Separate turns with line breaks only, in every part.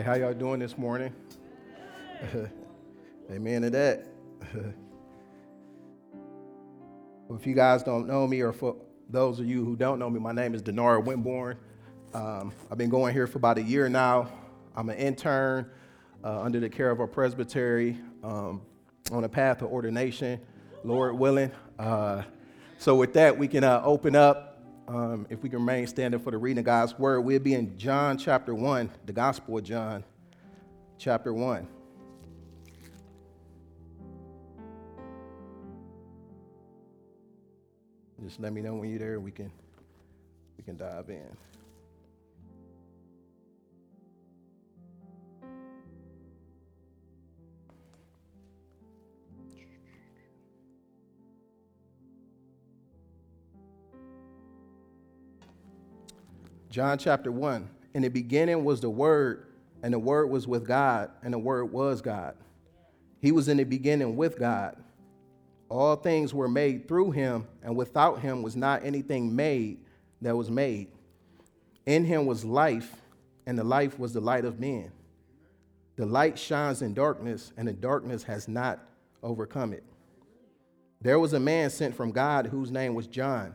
Hey, how y'all doing this morning? Amen to that. if you guys don't know me, or for those of you who don't know me, my name is Denora Winborn. Um, I've been going here for about a year now. I'm an intern uh, under the care of our presbytery um, on a path to ordination, Lord willing. Uh, so, with that, we can uh, open up um, if we can remain standing for the reading of God's word, we'll be in John chapter 1, the Gospel of John chapter 1. Just let me know when you're there, and we can, we can dive in. John chapter 1. In the beginning was the Word, and the Word was with God, and the Word was God. He was in the beginning with God. All things were made through him, and without him was not anything made that was made. In him was life, and the life was the light of men. The light shines in darkness, and the darkness has not overcome it. There was a man sent from God whose name was John.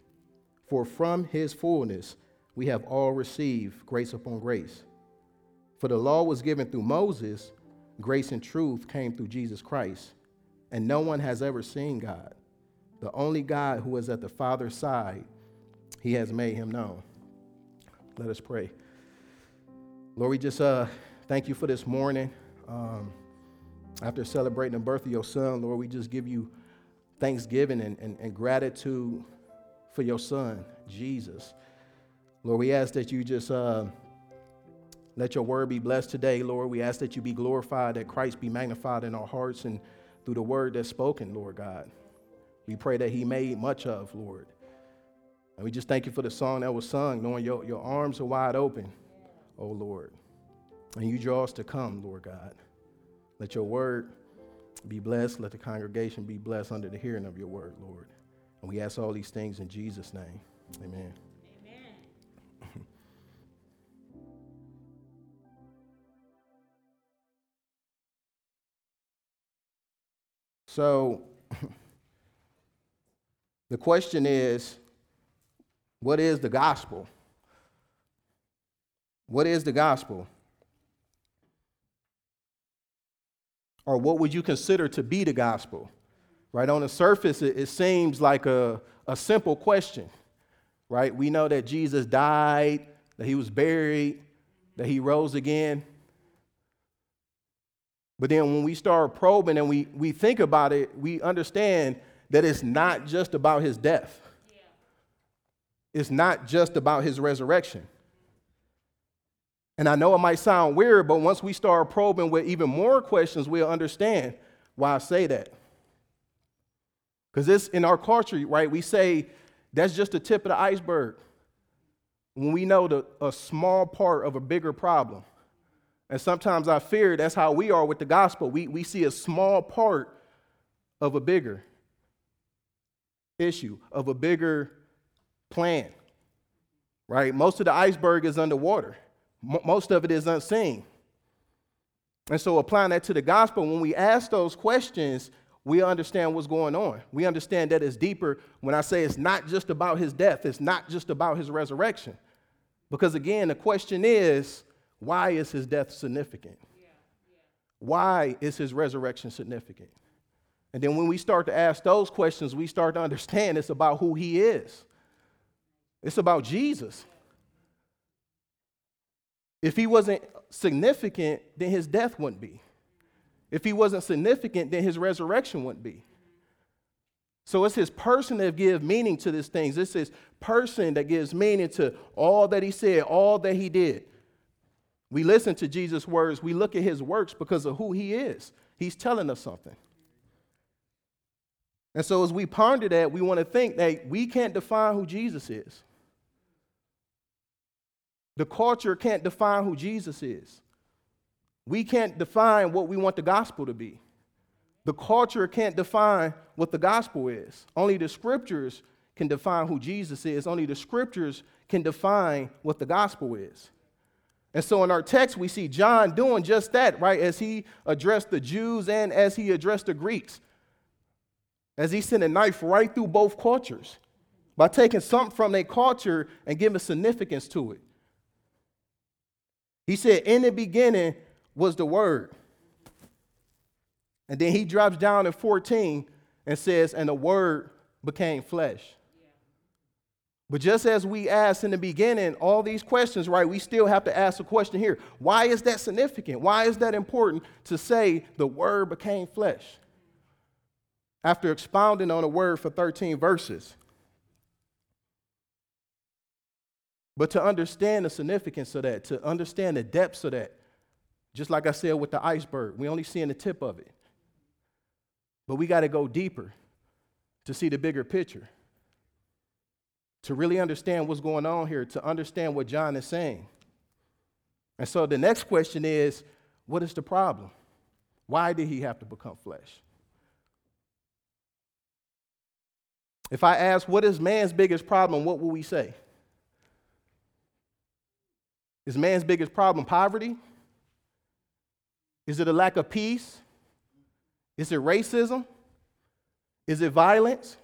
For from his fullness we have all received grace upon grace. For the law was given through Moses, grace and truth came through Jesus Christ. And no one has ever seen God. The only God who is at the Father's side, he has made him known. Let us pray. Lord, we just uh, thank you for this morning. Um, after celebrating the birth of your son, Lord, we just give you thanksgiving and, and, and gratitude for your son, Jesus. Lord, we ask that you just uh, let your word be blessed today, Lord. We ask that you be glorified, that Christ be magnified in our hearts and through the word that's spoken, Lord God. We pray that he made much of, Lord. And we just thank you for the song that was sung, knowing your, your arms are wide open, oh Lord. And you draw us to come, Lord God. Let your word be blessed. Let the congregation be blessed under the hearing of your word, Lord. And we ask all these things in Jesus' name. Amen. Amen. so, the question is what is the gospel? What is the gospel? Or what would you consider to be the gospel? Right on the surface, it, it seems like a, a simple question, right? We know that Jesus died, that he was buried, that he rose again. But then when we start probing and we, we think about it, we understand that it's not just about his death. It's not just about his resurrection. And I know it might sound weird, but once we start probing with even more questions, we'll understand why I say that. Because this in our culture, right, we say that's just the tip of the iceberg. When we know the, a small part of a bigger problem. And sometimes I fear that's how we are with the gospel. We, we see a small part of a bigger issue, of a bigger plan, right? Most of the iceberg is underwater, most of it is unseen. And so, applying that to the gospel, when we ask those questions, we understand what's going on. We understand that it's deeper when I say it's not just about his death, it's not just about his resurrection. Because again, the question is why is his death significant? why is his resurrection significant? And then when we start to ask those questions, we start to understand it's about who he is. It's about Jesus. If he wasn't significant, then his death wouldn't be. If he wasn't significant, then his resurrection wouldn't be. So it's his person that gives meaning to these things. It's his person that gives meaning to all that he said, all that he did. We listen to Jesus' words, we look at his works because of who he is. He's telling us something. And so as we ponder that, we want to think that we can't define who Jesus is. The culture can't define who Jesus is. We can't define what we want the gospel to be. The culture can't define what the gospel is. Only the scriptures can define who Jesus is. Only the scriptures can define what the gospel is. And so in our text, we see John doing just that, right? As he addressed the Jews and as he addressed the Greeks. As he sent a knife right through both cultures by taking something from their culture and giving significance to it. He said, In the beginning was the Word. And then he drops down in 14 and says, And the Word became flesh. But just as we asked in the beginning, all these questions, right, we still have to ask a question here. Why is that significant? Why is that important to say the Word became flesh? After expounding on the Word for 13 verses. But to understand the significance of that, to understand the depths of that, just like I said with the iceberg, we only seeing the tip of it. But we got to go deeper to see the bigger picture. To really understand what's going on here, to understand what John is saying. And so the next question is what is the problem? Why did he have to become flesh? If I ask, what is man's biggest problem, what will we say? Is man's biggest problem poverty? Is it a lack of peace? Is it racism? Is it violence?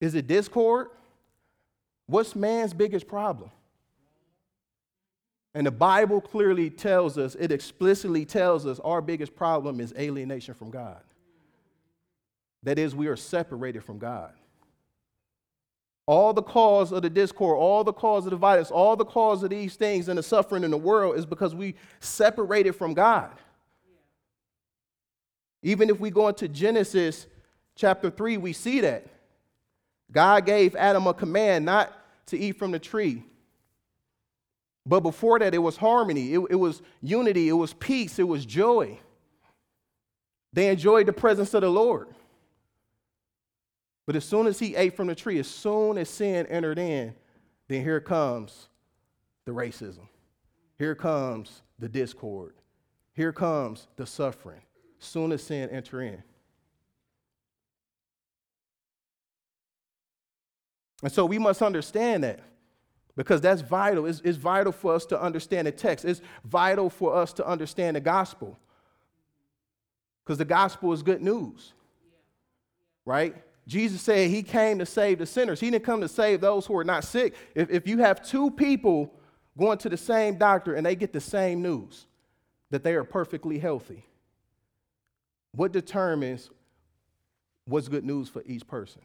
Is it discord? What's man's biggest problem? And the Bible clearly tells us, it explicitly tells us our biggest problem is alienation from God. That is, we are separated from God. All the cause of the discord, all the cause of the violence, all the cause of these things and the suffering in the world is because we separated from God. Even if we go into Genesis chapter 3, we see that. God gave Adam a command not to eat from the tree. But before that, it was harmony, it, it was unity, it was peace, it was joy. They enjoyed the presence of the Lord. But as soon as he ate from the tree, as soon as sin entered in, then here comes the racism. Here comes the discord. Here comes the suffering. Soon as sin enter in. And so we must understand that because that's vital. It's, it's, vital for us to understand the text. It's vital for us to understand the gospel because the gospel is good news, right? Jesus said he came to save the sinners. He didn't come to save those who are not sick. If, if you have two people going to the same doctor and they get the same news that they are perfectly healthy, what determines what's good news for each person?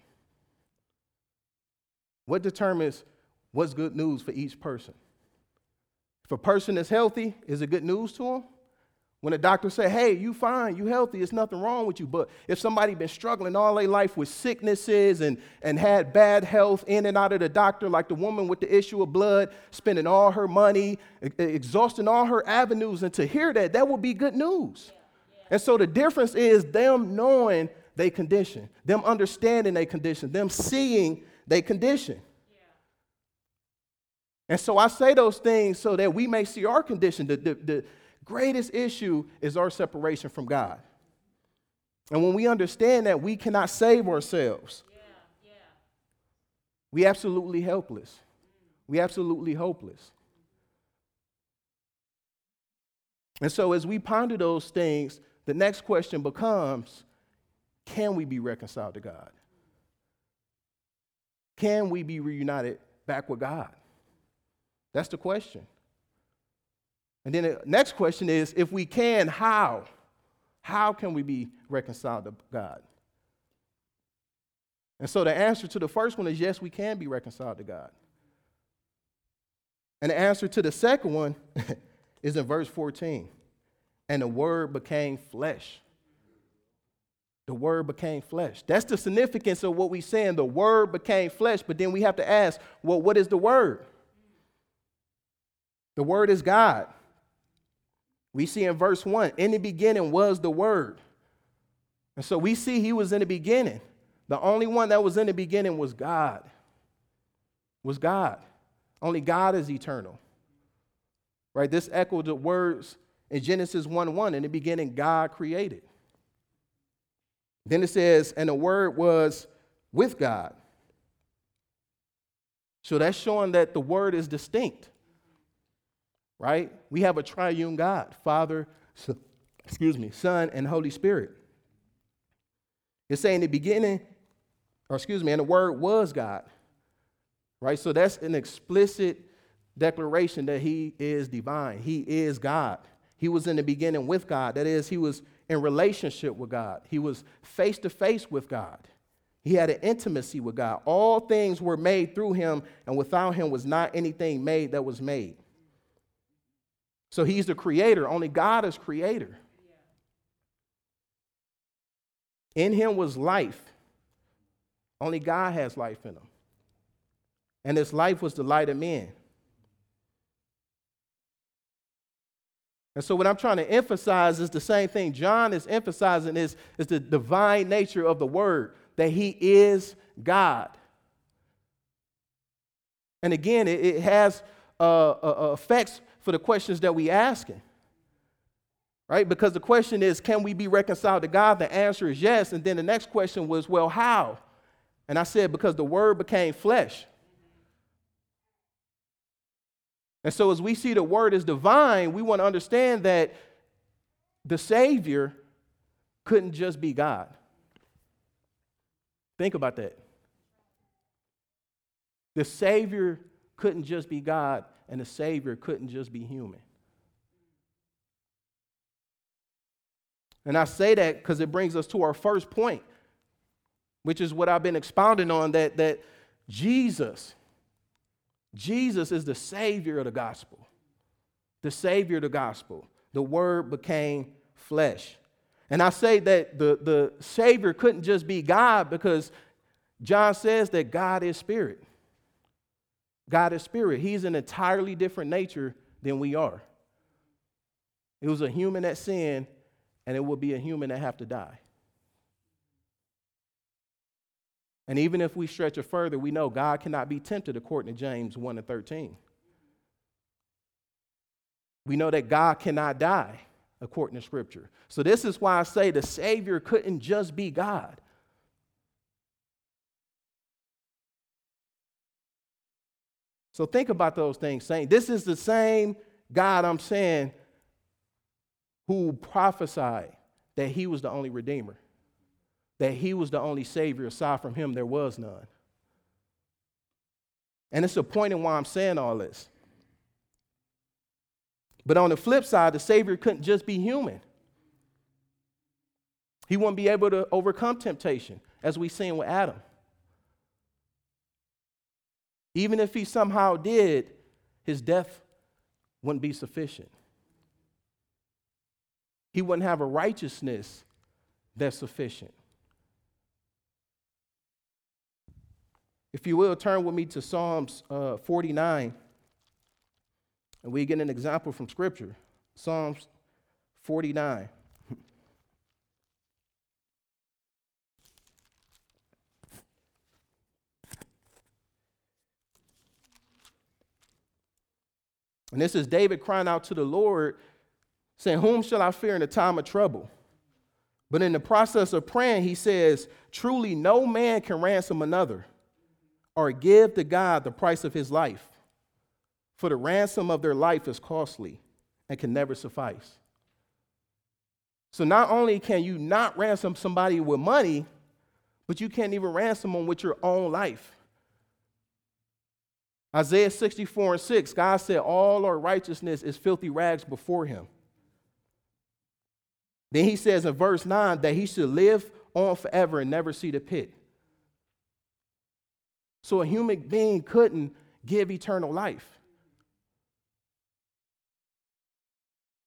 What determines what's good news for each person? If a person is healthy, is it good news to them? When a doctor say, hey, you fine, you healthy, there's nothing wrong with you. But if somebody been struggling all their life with sicknesses and, and had bad health in and out of the doctor, like the woman with the issue of blood, spending all her money, exhausting all her avenues, and to hear that, that would be good news. And so the difference is them knowing their condition, them understanding their condition, them seeing their condition. And so I say those things so that we may see our condition. The, the, the, greatest issue is our separation from God. And when we understand that we cannot save ourselves, yeah, yeah. we absolutely helpless. We absolutely hopeless. And so as we ponder those things, the next question becomes can we be reconciled to God? Can we be reunited back with God? That's the question. And then the next question is if we can, how? How can we be reconciled to God? And so the answer to the first one is yes, we can be reconciled to God. And the answer to the second one is in verse 14. And the word became flesh. The word became flesh. That's the significance of what we're saying. The word became flesh. But then we have to ask, well, what is the word? The word is God. We see in verse 1 in the beginning was the word. And so we see he was in the beginning. The only one that was in the beginning was God. Was God. Only God is eternal. Right? This echoed the words in Genesis 1 1. In the beginning, God created. Then it says, and the word was with God. So that's showing that the word is distinct. Right? We have a triune God, Father, excuse me, Son, and Holy Spirit. It's saying in the beginning, or excuse me, and the word was God. Right? So that's an explicit declaration that he is divine. He is God. He was in the beginning with God. That is, he was in relationship with God. He was face to face with God. He had an intimacy with God. All things were made through him, and without him was not anything made that was made. So he's the creator. Only God is creator. In him was life. Only God has life in him. And his life was the light of men. And so, what I'm trying to emphasize is the same thing John is emphasizing is, is the divine nature of the Word, that He is God. And again, it, it has uh, uh, effects for the questions that we asking. Right? Because the question is, can we be reconciled to God? The answer is yes. And then the next question was, well, how? And I said, because the word became flesh. And so, as we see the word is divine, we want to understand that the Savior couldn't just be God. Think about that. The Savior couldn't just be God, and the Savior couldn't just be human. And I say that because it brings us to our first point, which is what I've been expounding on that, that Jesus Jesus is the Savior of the gospel. The Savior of the gospel. The Word became flesh. And I say that the, the Savior couldn't just be God because John says that God is spirit. God is spirit. He's an entirely different nature than we are. It was a human that sinned, and it will be a human that have to die. And even if we stretch it further, we know God cannot be tempted according to James 1 and 13. We know that God cannot die according to Scripture. So, this is why I say the Savior couldn't just be God. So, think about those things, saying, This is the same God I'm saying who prophesied that he was the only Redeemer that he was the only Savior. Aside from him, there was none. And it's a point in why I'm saying all this. But on the flip side, the Savior couldn't just be human. He wouldn't be able to overcome temptation, as we seen with Adam. Even if he somehow did, his death wouldn't be sufficient. He wouldn't have a righteousness that's sufficient. If you will, turn with me to Psalms uh, 49, and we get an example from Scripture. Psalms 49. And this is David crying out to the Lord, saying, Whom shall I fear in the time of trouble? But in the process of praying, he says, Truly, no man can ransom another or give to God the price of his life. For the ransom of their life is costly and can never suffice. So not only can you not ransom somebody with money, but you can't even ransom them with your own life. Isaiah 64 and 6, God said, All our righteousness is filthy rags before him. Then he says in verse 9 that he should live on forever and never see the pit. So a human being couldn't give eternal life.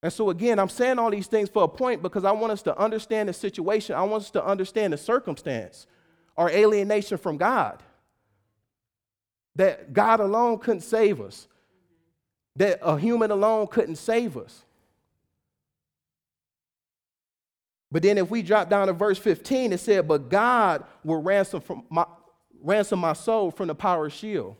And so, again, I'm saying all these things for a point because I want us to understand the situation. I want us to understand the circumstance, our alienation from God. That God alone couldn't save us, that a human alone couldn't save us. But then, if we drop down to verse 15, it said, But God will ransom, from my, ransom my soul from the power of Sheol.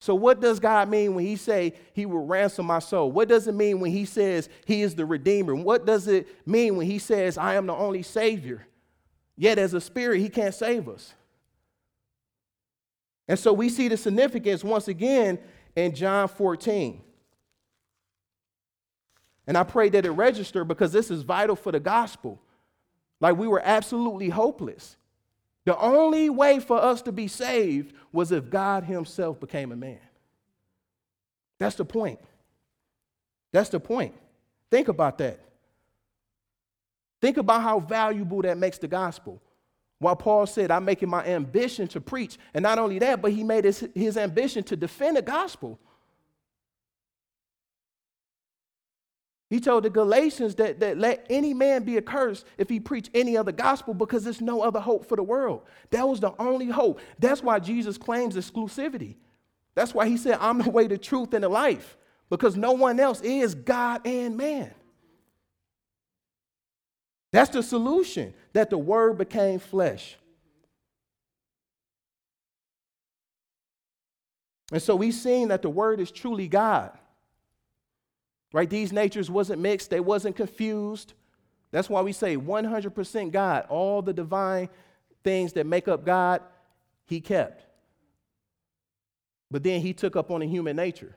So what does God mean when he say he will ransom my soul? What does it mean when he says he is the redeemer? What does it mean when he says I am the only savior? Yet as a spirit he can't save us. And so we see the significance once again in John 14. And I pray that it register because this is vital for the gospel. Like we were absolutely hopeless. The only way for us to be saved was if God Himself became a man. That's the point. That's the point. Think about that. Think about how valuable that makes the gospel. While Paul said, I'm making my ambition to preach. And not only that, but he made his, his ambition to defend the gospel. He told the Galatians that, that let any man be accursed if he preach any other gospel because there's no other hope for the world. That was the only hope. That's why Jesus claims exclusivity. That's why he said, I'm the way, the truth, and the life, because no one else is God and man. That's the solution that the word became flesh. And so we've seen that the word is truly God. Right? These natures wasn't mixed, they wasn't confused. That's why we say 100% God. All the divine things that make up God, he kept. But then he took up on a human nature.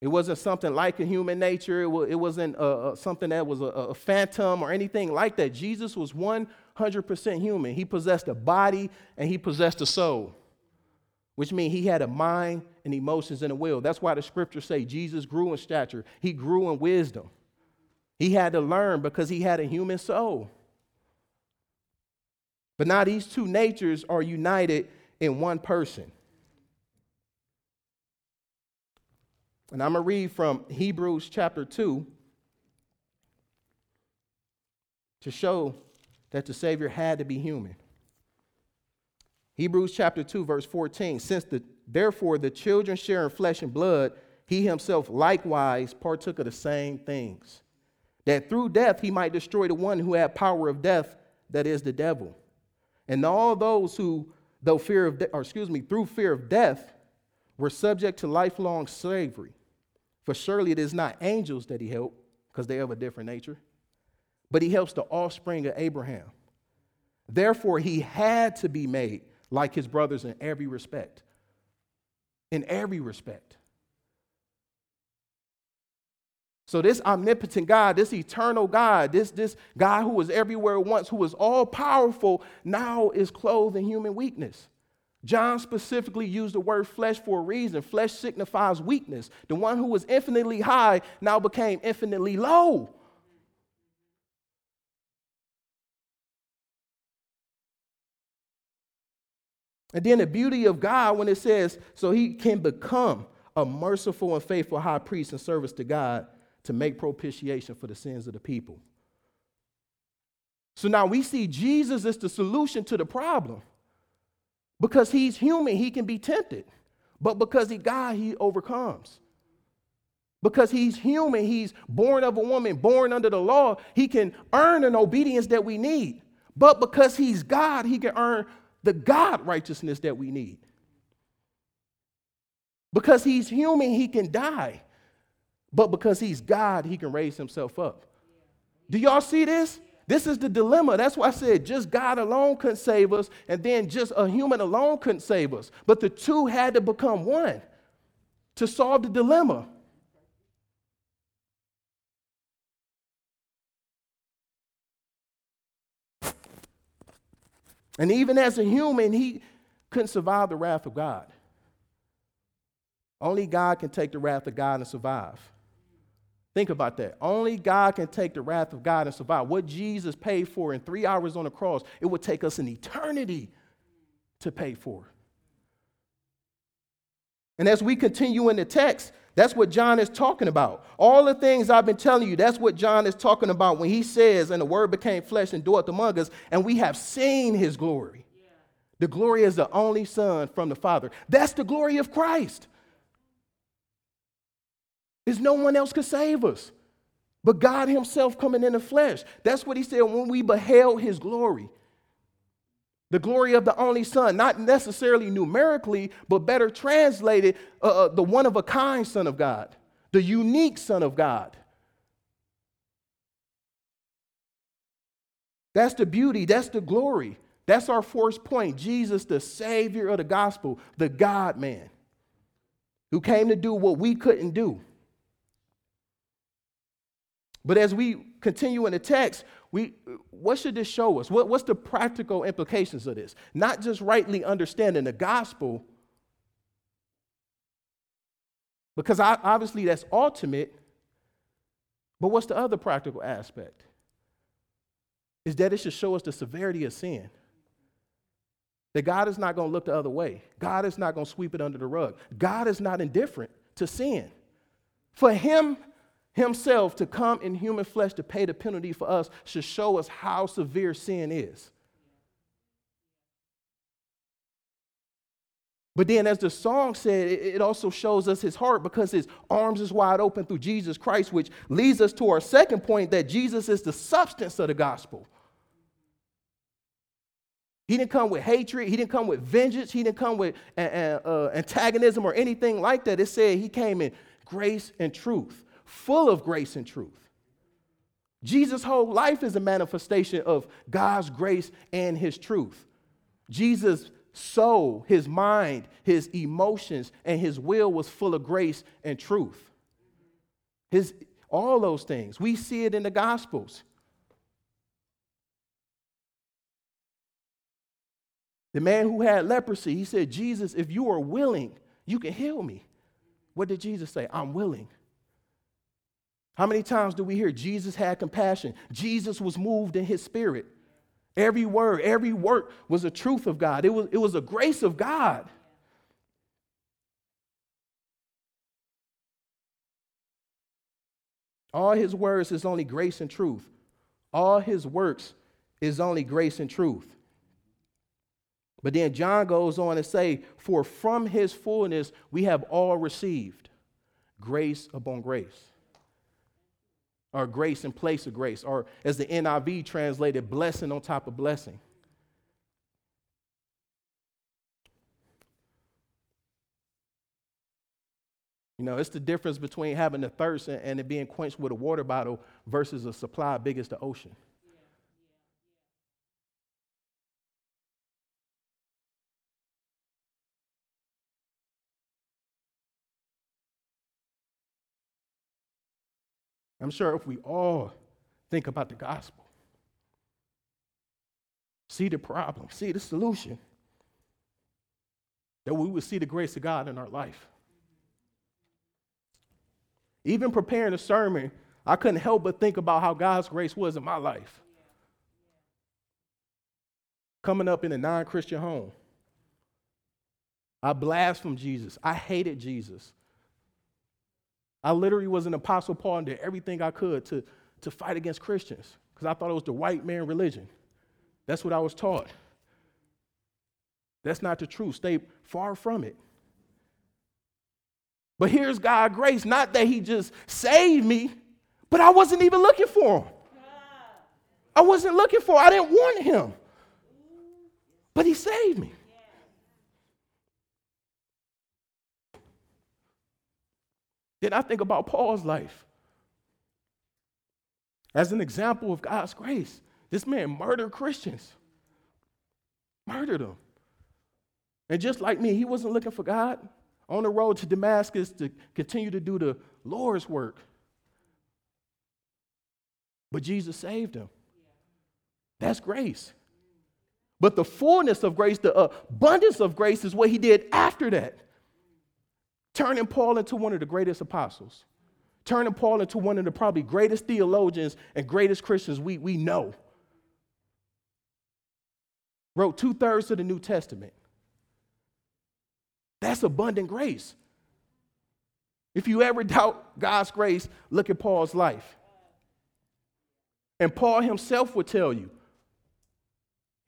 It wasn't something like a human nature. It wasn't uh, uh, something that was a, a phantom or anything like that. Jesus was 100% human. He possessed a body and he possessed a soul which means he had a mind and emotions and a will. That's why the scriptures say Jesus grew in stature, he grew in wisdom. He had to learn because he had a human soul. But now these two natures are united in one person. And I'm going to read from Hebrews chapter 2 to show that the Savior had to be human. Hebrews chapter 2, verse 14. Since the, therefore the children share in flesh and blood, he himself likewise partook of the same things, that through death he might destroy the one who had power of death, that is the devil. And all those who, though fear of, de- or excuse me, through fear of death, were subject to lifelong slavery. For surely it is not angels that he helped, because they have a different nature, but he helps the offspring of Abraham. Therefore, he had to be made like his brothers in every respect. In every respect. So, this omnipotent God, this eternal God, this, this God who was everywhere once, who was all powerful, now is clothed in human weakness. John specifically used the word flesh for a reason. Flesh signifies weakness. The one who was infinitely high now became infinitely low. And then the beauty of God when it says, so he can become a merciful and faithful high priest in service to God to make propitiation for the sins of the people. So now we see Jesus as the solution to the problem. Because he's human, he can be tempted. But because he's God, he overcomes. Because he's human, he's born of a woman, born under the law, he can earn an obedience that we need. But because he's God, he can earn the God righteousness that we need. Because he's human, he can die. But because he's God, he can raise himself up. Do y'all see this? This is the dilemma. That's why I said just God alone couldn't save us, and then just a human alone couldn't save us. But the two had to become one to solve the dilemma. And even as a human, he couldn't survive the wrath of God. Only God can take the wrath of God and survive. Think about that. Only God can take the wrath of God and survive. What Jesus paid for in three hours on the cross, it would take us an eternity to pay for. And as we continue in the text, that's what John is talking about. All the things I've been telling you, that's what John is talking about when he says, And the word became flesh and dwelt among us, and we have seen his glory. Yeah. The glory is the only Son from the Father. That's the glory of Christ. Is no one else could save us but God Himself coming in the flesh. That's what He said when we beheld His glory. The glory of the only Son, not necessarily numerically, but better translated, uh, uh, the one of a kind Son of God, the unique Son of God. That's the beauty, that's the glory. That's our first point. Jesus, the Savior of the gospel, the God man, who came to do what we couldn't do. But as we continue in the text, we, what should this show us? What, what's the practical implications of this? Not just rightly understanding the gospel, because I, obviously that's ultimate, but what's the other practical aspect? Is that it should show us the severity of sin. That God is not going to look the other way. God is not going to sweep it under the rug. God is not indifferent to sin. For Him himself to come in human flesh to pay the penalty for us should show us how severe sin is. But then, as the song said, it also shows us his heart because his arms is wide open through Jesus Christ, which leads us to our second point that Jesus is the substance of the gospel. He didn't come with hatred. He didn't come with vengeance. He didn't come with antagonism or anything like that. It said he came in grace and truth full of grace and truth. Jesus' whole life is a manifestation of God's grace and his truth. Jesus' soul, his mind, his emotions, and his will was full of grace and truth. His, all those things. We see it in the Gospels. The man who had leprosy, he said, Jesus, if you are willing, you can heal me. What did Jesus say? I'm willing. How many times do we hear Jesus had compassion? Jesus was moved in his spirit. Every word, every work was a truth of God, it was, it was a grace of God. All his words is only grace and truth. All his works is only grace and truth. But then John goes on to say, For from his fullness we have all received grace upon grace or grace in place of grace, or as the NIV translated, blessing on top of blessing. You know, it's the difference between having a thirst and it being quenched with a water bottle versus a supply big as the ocean. I'm sure if we all think about the gospel, see the problem, see the solution, that we would see the grace of God in our life. Even preparing a sermon, I couldn't help but think about how God's grace was in my life. Coming up in a non Christian home, I blasphemed Jesus. I hated Jesus. I literally was an apostle Paul and did everything I could to, to fight against Christians because I thought it was the white man religion. That's what I was taught. That's not the truth. Stay far from it. But here's God's grace, not that He just saved me, but I wasn't even looking for Him. I wasn't looking for, I didn't want Him. But He saved me. Then I think about Paul's life as an example of God's grace. This man murdered Christians, murdered them. And just like me, he wasn't looking for God on the road to Damascus to continue to do the Lord's work. But Jesus saved him. That's grace. But the fullness of grace, the abundance of grace, is what he did after that. Turning Paul into one of the greatest apostles, turning Paul into one of the probably greatest theologians and greatest Christians we, we know. Wrote two thirds of the New Testament. That's abundant grace. If you ever doubt God's grace, look at Paul's life. And Paul himself would tell you.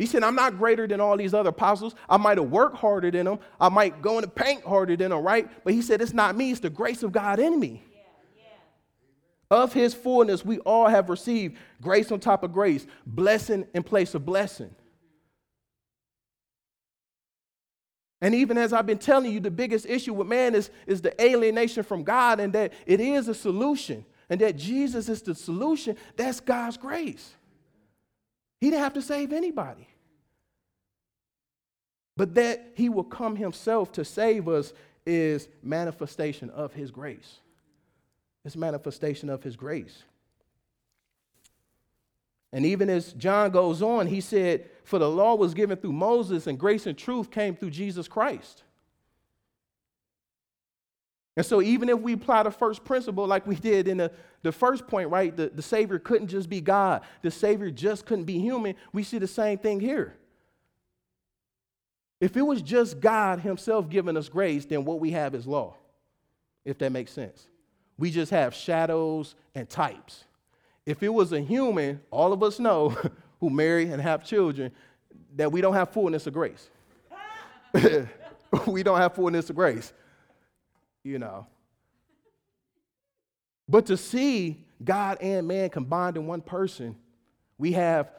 He said, I'm not greater than all these other apostles. I might have worked harder than them. I might go in the paint harder than them, right? But he said, It's not me, it's the grace of God in me. Yeah, yeah. Of his fullness, we all have received grace on top of grace, blessing in place of blessing. And even as I've been telling you, the biggest issue with man is, is the alienation from God, and that it is a solution, and that Jesus is the solution. That's God's grace. He didn't have to save anybody. But that he will come himself to save us is manifestation of his grace. It's manifestation of his grace. And even as John goes on, he said, For the law was given through Moses, and grace and truth came through Jesus Christ. And so, even if we apply the first principle like we did in the, the first point, right? The, the Savior couldn't just be God, the Savior just couldn't be human. We see the same thing here. If it was just God Himself giving us grace, then what we have is law, if that makes sense. We just have shadows and types. If it was a human, all of us know who marry and have children that we don't have fullness of grace. we don't have fullness of grace, you know. But to see God and man combined in one person, we have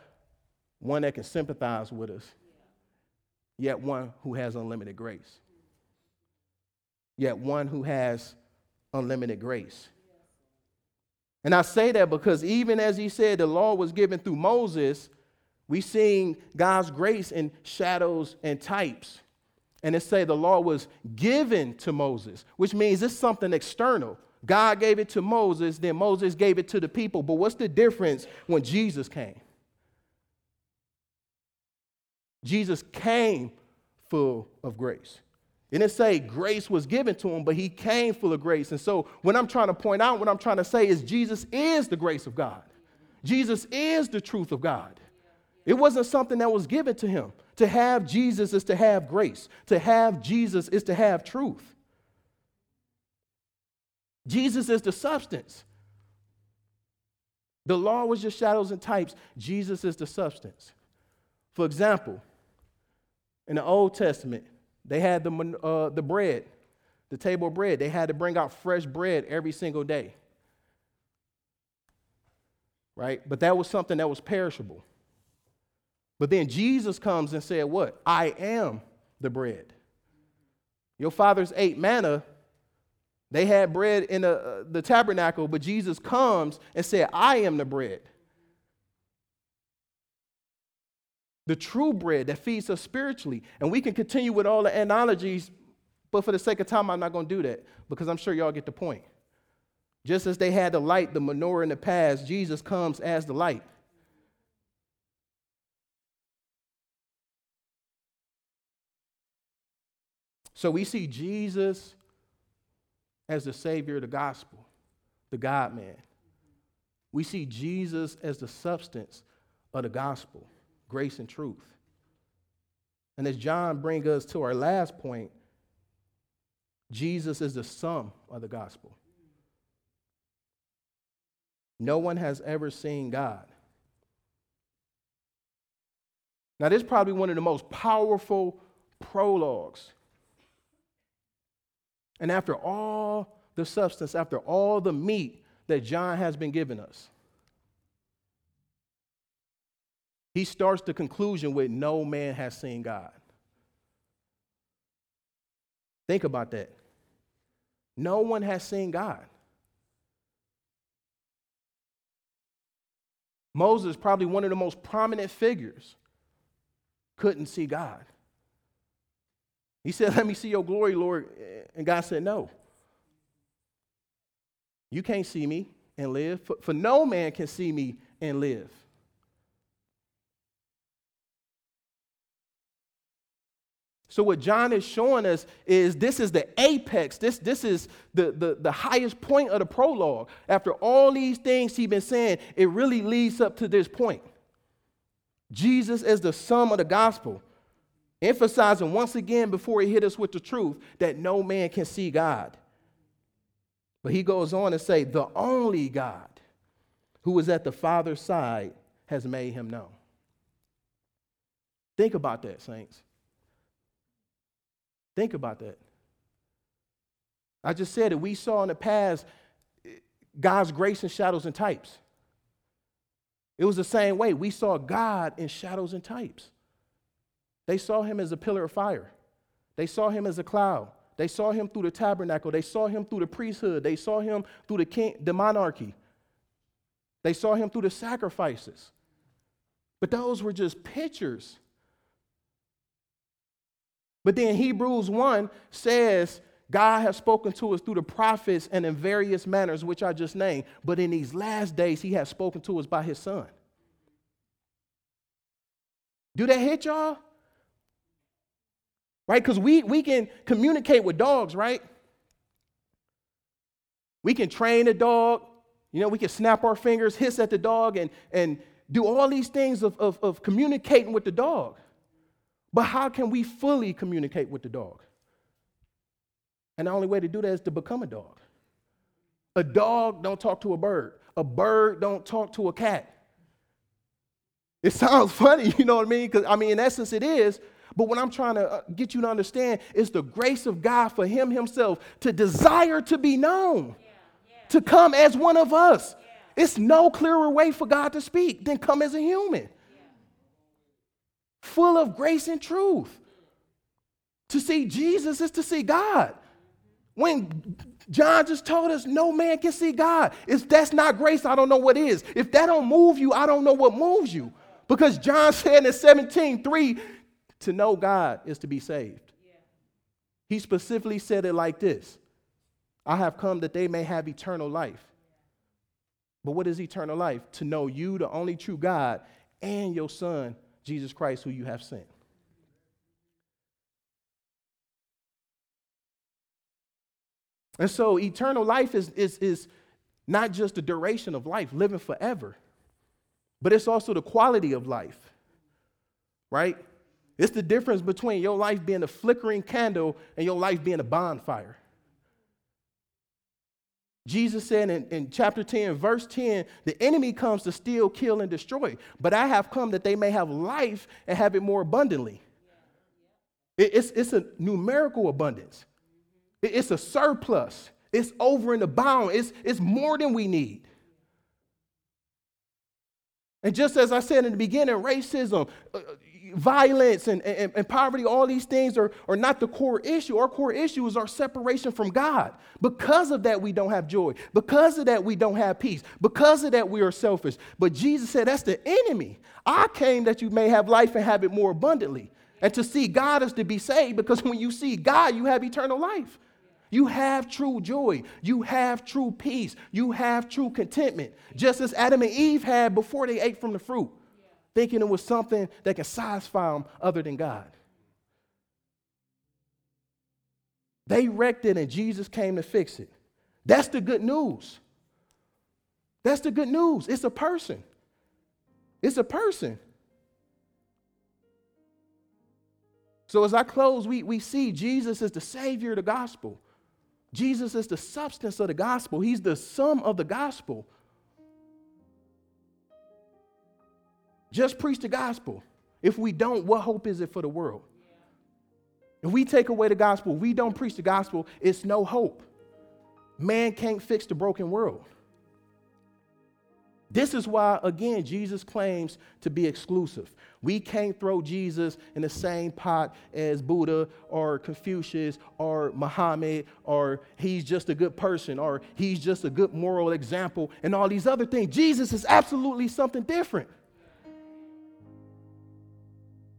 one that can sympathize with us, yet one who has unlimited grace. Yet one who has unlimited grace. And I say that because even as he said the law was given through Moses, we seeing God's grace in shadows and types. And it say the law was given to Moses, which means it's something external. God gave it to Moses, then Moses gave it to the people. But what's the difference when Jesus came? Jesus came full of grace. It didn't say grace was given to him, but he came full of grace. And so, what I'm trying to point out, what I'm trying to say is Jesus is the grace of God. Jesus is the truth of God. It wasn't something that was given to him. To have Jesus is to have grace, to have Jesus is to have truth. Jesus is the substance. The law was just shadows and types. Jesus is the substance. For example, in the Old Testament, they had the, uh, the bread, the table of bread. They had to bring out fresh bread every single day. Right? But that was something that was perishable. But then Jesus comes and said, What? I am the bread. Your fathers ate manna. They had bread in the, uh, the tabernacle, but Jesus comes and said, I am the bread. The true bread that feeds us spiritually. And we can continue with all the analogies, but for the sake of time, I'm not going to do that because I'm sure y'all get the point. Just as they had the light, the menorah in the past, Jesus comes as the light. So we see Jesus as the Savior of the gospel, the God man. We see Jesus as the substance of the gospel grace and truth. And as John brings us to our last point, Jesus is the sum of the gospel. No one has ever seen God. Now, this is probably one of the most powerful prologues. And after all the substance, after all the meat that John has been giving us, He starts the conclusion with no man has seen God. Think about that. No one has seen God. Moses, probably one of the most prominent figures, couldn't see God. He said, Let me see your glory, Lord. And God said, No. You can't see me and live, for, for no man can see me and live. So what John is showing us is this is the apex. This, this is the, the, the highest point of the prologue. After all these things he's been saying, it really leads up to this point. Jesus is the sum of the gospel, emphasizing once again before he hit us with the truth that no man can see God. But he goes on to say, the only God who is at the Father's side has made him known. Think about that, saints. Think about that. I just said it. We saw in the past God's grace in shadows and types. It was the same way. We saw God in shadows and types. They saw him as a pillar of fire, they saw him as a cloud. They saw him through the tabernacle. They saw him through the priesthood. They saw him through the, king, the monarchy. They saw him through the sacrifices. But those were just pictures but then Hebrews 1 says, God has spoken to us through the prophets and in various manners, which I just named. But in these last days, he has spoken to us by his son. Do that hit y'all? Right? Because we, we can communicate with dogs, right? We can train a dog. You know, we can snap our fingers, hiss at the dog, and, and do all these things of, of, of communicating with the dog. But how can we fully communicate with the dog? And the only way to do that is to become a dog. A dog don't talk to a bird. A bird don't talk to a cat. It sounds funny, you know what I mean? Because I mean, in essence, it is. But what I'm trying to uh, get you to understand is the grace of God for Him Himself to desire to be known, yeah, yeah. to come as one of us. Yeah. It's no clearer way for God to speak than come as a human full of grace and truth. To see Jesus is to see God. When John just told us no man can see God. If that's not grace, I don't know what is. If that don't move you, I don't know what moves you. Because John said in 17, 3, to know God is to be saved. He specifically said it like this I have come that they may have eternal life. But what is eternal life? To know you, the only true God, and your Son, Jesus Christ, who you have sent. And so eternal life is, is, is not just the duration of life, living forever, but it's also the quality of life, right? It's the difference between your life being a flickering candle and your life being a bonfire. Jesus said in, in, chapter 10, verse 10, the enemy comes to steal, kill, and destroy. But I have come that they may have life and have it more abundantly. It, it's, it's a numerical abundance, it, it's a surplus, it's over and abound, it's, it's more than we need. And just as I said in the beginning, racism, uh, violence and, and, and, poverty, all these things are, are not the core issue. Our core issue is our separation from God. Because of that, we don't have joy. Because of that, we don't have peace. Because of that, we are selfish. But Jesus said, That's the enemy. I came that you may have life and have it more abundantly. And to see God is to be saved because when you see God, you have eternal life. You have true joy. You have true peace. You have true contentment, just as Adam and Eve had before they ate from the fruit thinking it was something that could satisfy them other than God. They wrecked it and Jesus came to fix it. That's the good news. That's the good news. It's a person. It's a person. So as I close, we, we see Jesus is the Savior of the gospel. Jesus is the substance of the gospel. He's the sum of the gospel. Just preach the gospel. If we don't, what hope is it for the world? If we take away the gospel, we don't preach the gospel, it's no hope. Man can't fix the broken world. This is why, again, Jesus claims to be exclusive. We can't throw Jesus in the same pot as Buddha or Confucius or Muhammad or he's just a good person or he's just a good moral example and all these other things. Jesus is absolutely something different.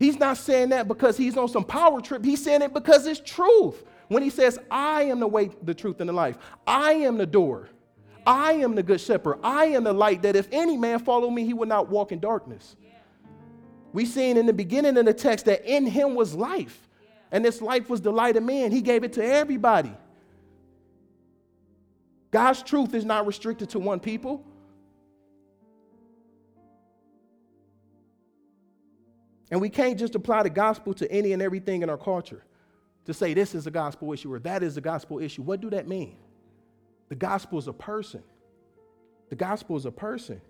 He's not saying that because he's on some power trip. He's saying it because it's truth. When he says, I am the way, the truth, and the life, I am the door, I am the good shepherd, I am the light that if any man follow me, he will not walk in darkness. We seen in the beginning of the text that in him was life. And this life was the light of man. He gave it to everybody. God's truth is not restricted to one people. And we can't just apply the gospel to any and everything in our culture to say this is a gospel issue or that is a gospel issue. What do that mean? The gospel is a person. The gospel is a person.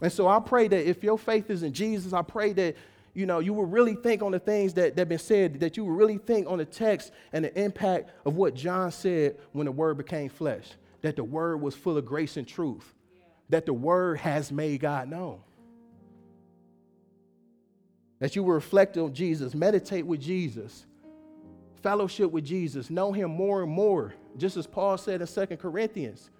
And so I pray that if your faith is in Jesus, I pray that you know you will really think on the things that have been said, that you will really think on the text and the impact of what John said when the word became flesh, that the word was full of grace and truth, that the word has made God known that you will reflect on Jesus, meditate with Jesus, fellowship with Jesus, know him more and more, just as Paul said in Second Corinthians.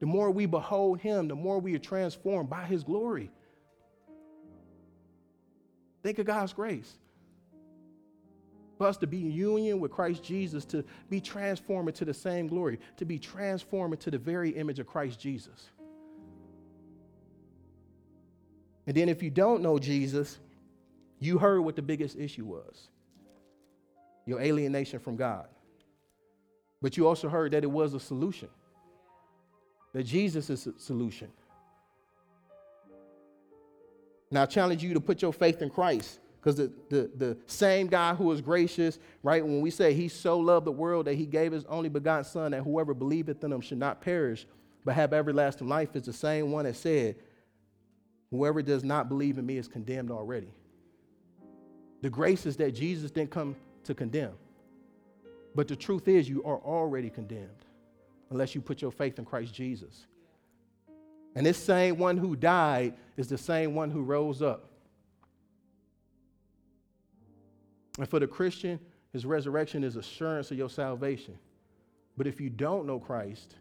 The more we behold him, the more we are transformed by his glory. Think of God's grace. For us to be in union with Christ Jesus, to be transformed into the same glory, to be transformed into the very image of Christ Jesus. And then if you don't know Jesus, you heard what the biggest issue was your alienation from God. But you also heard that it was a solution, that Jesus is a solution. Now, I challenge you to put your faith in Christ because the, the, the same God who is gracious, right, when we say he so loved the world that he gave his only begotten Son, that whoever believeth in him should not perish but have everlasting life, is the same one that said, Whoever does not believe in me is condemned already. The grace is that Jesus didn't come to condemn. But the truth is, you are already condemned unless you put your faith in Christ Jesus. And this same one who died is the same one who rose up. And for the Christian, his resurrection is assurance of your salvation. But if you don't know Christ,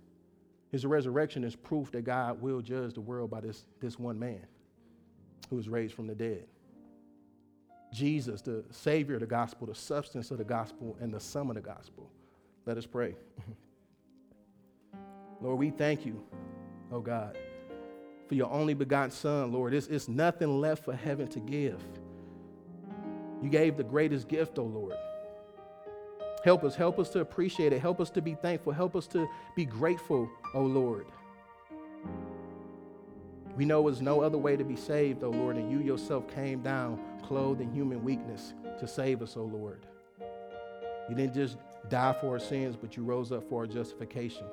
his resurrection is proof that God will judge the world by this, this one man who was raised from the dead. Jesus, the Savior of the gospel, the substance of the gospel, and the sum of the gospel. Let us pray. Lord, we thank you, oh God, for your only begotten Son, Lord. It's, it's nothing left for heaven to give. You gave the greatest gift, oh Lord. Help us, help us to appreciate it. Help us to be thankful. Help us to be grateful, oh Lord. We know there's no other way to be saved, O Lord, and you yourself came down clothed in human weakness to save us, O Lord. You didn't just die for our sins, but you rose up for our justification.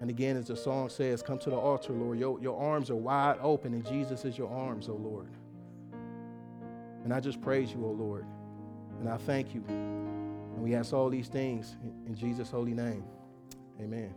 And again, as the song says, come to the altar, Lord. Your, your arms are wide open, and Jesus is your arms, O Lord. And I just praise you, O Lord. And I thank you. And we ask all these things in Jesus' holy name. Amen.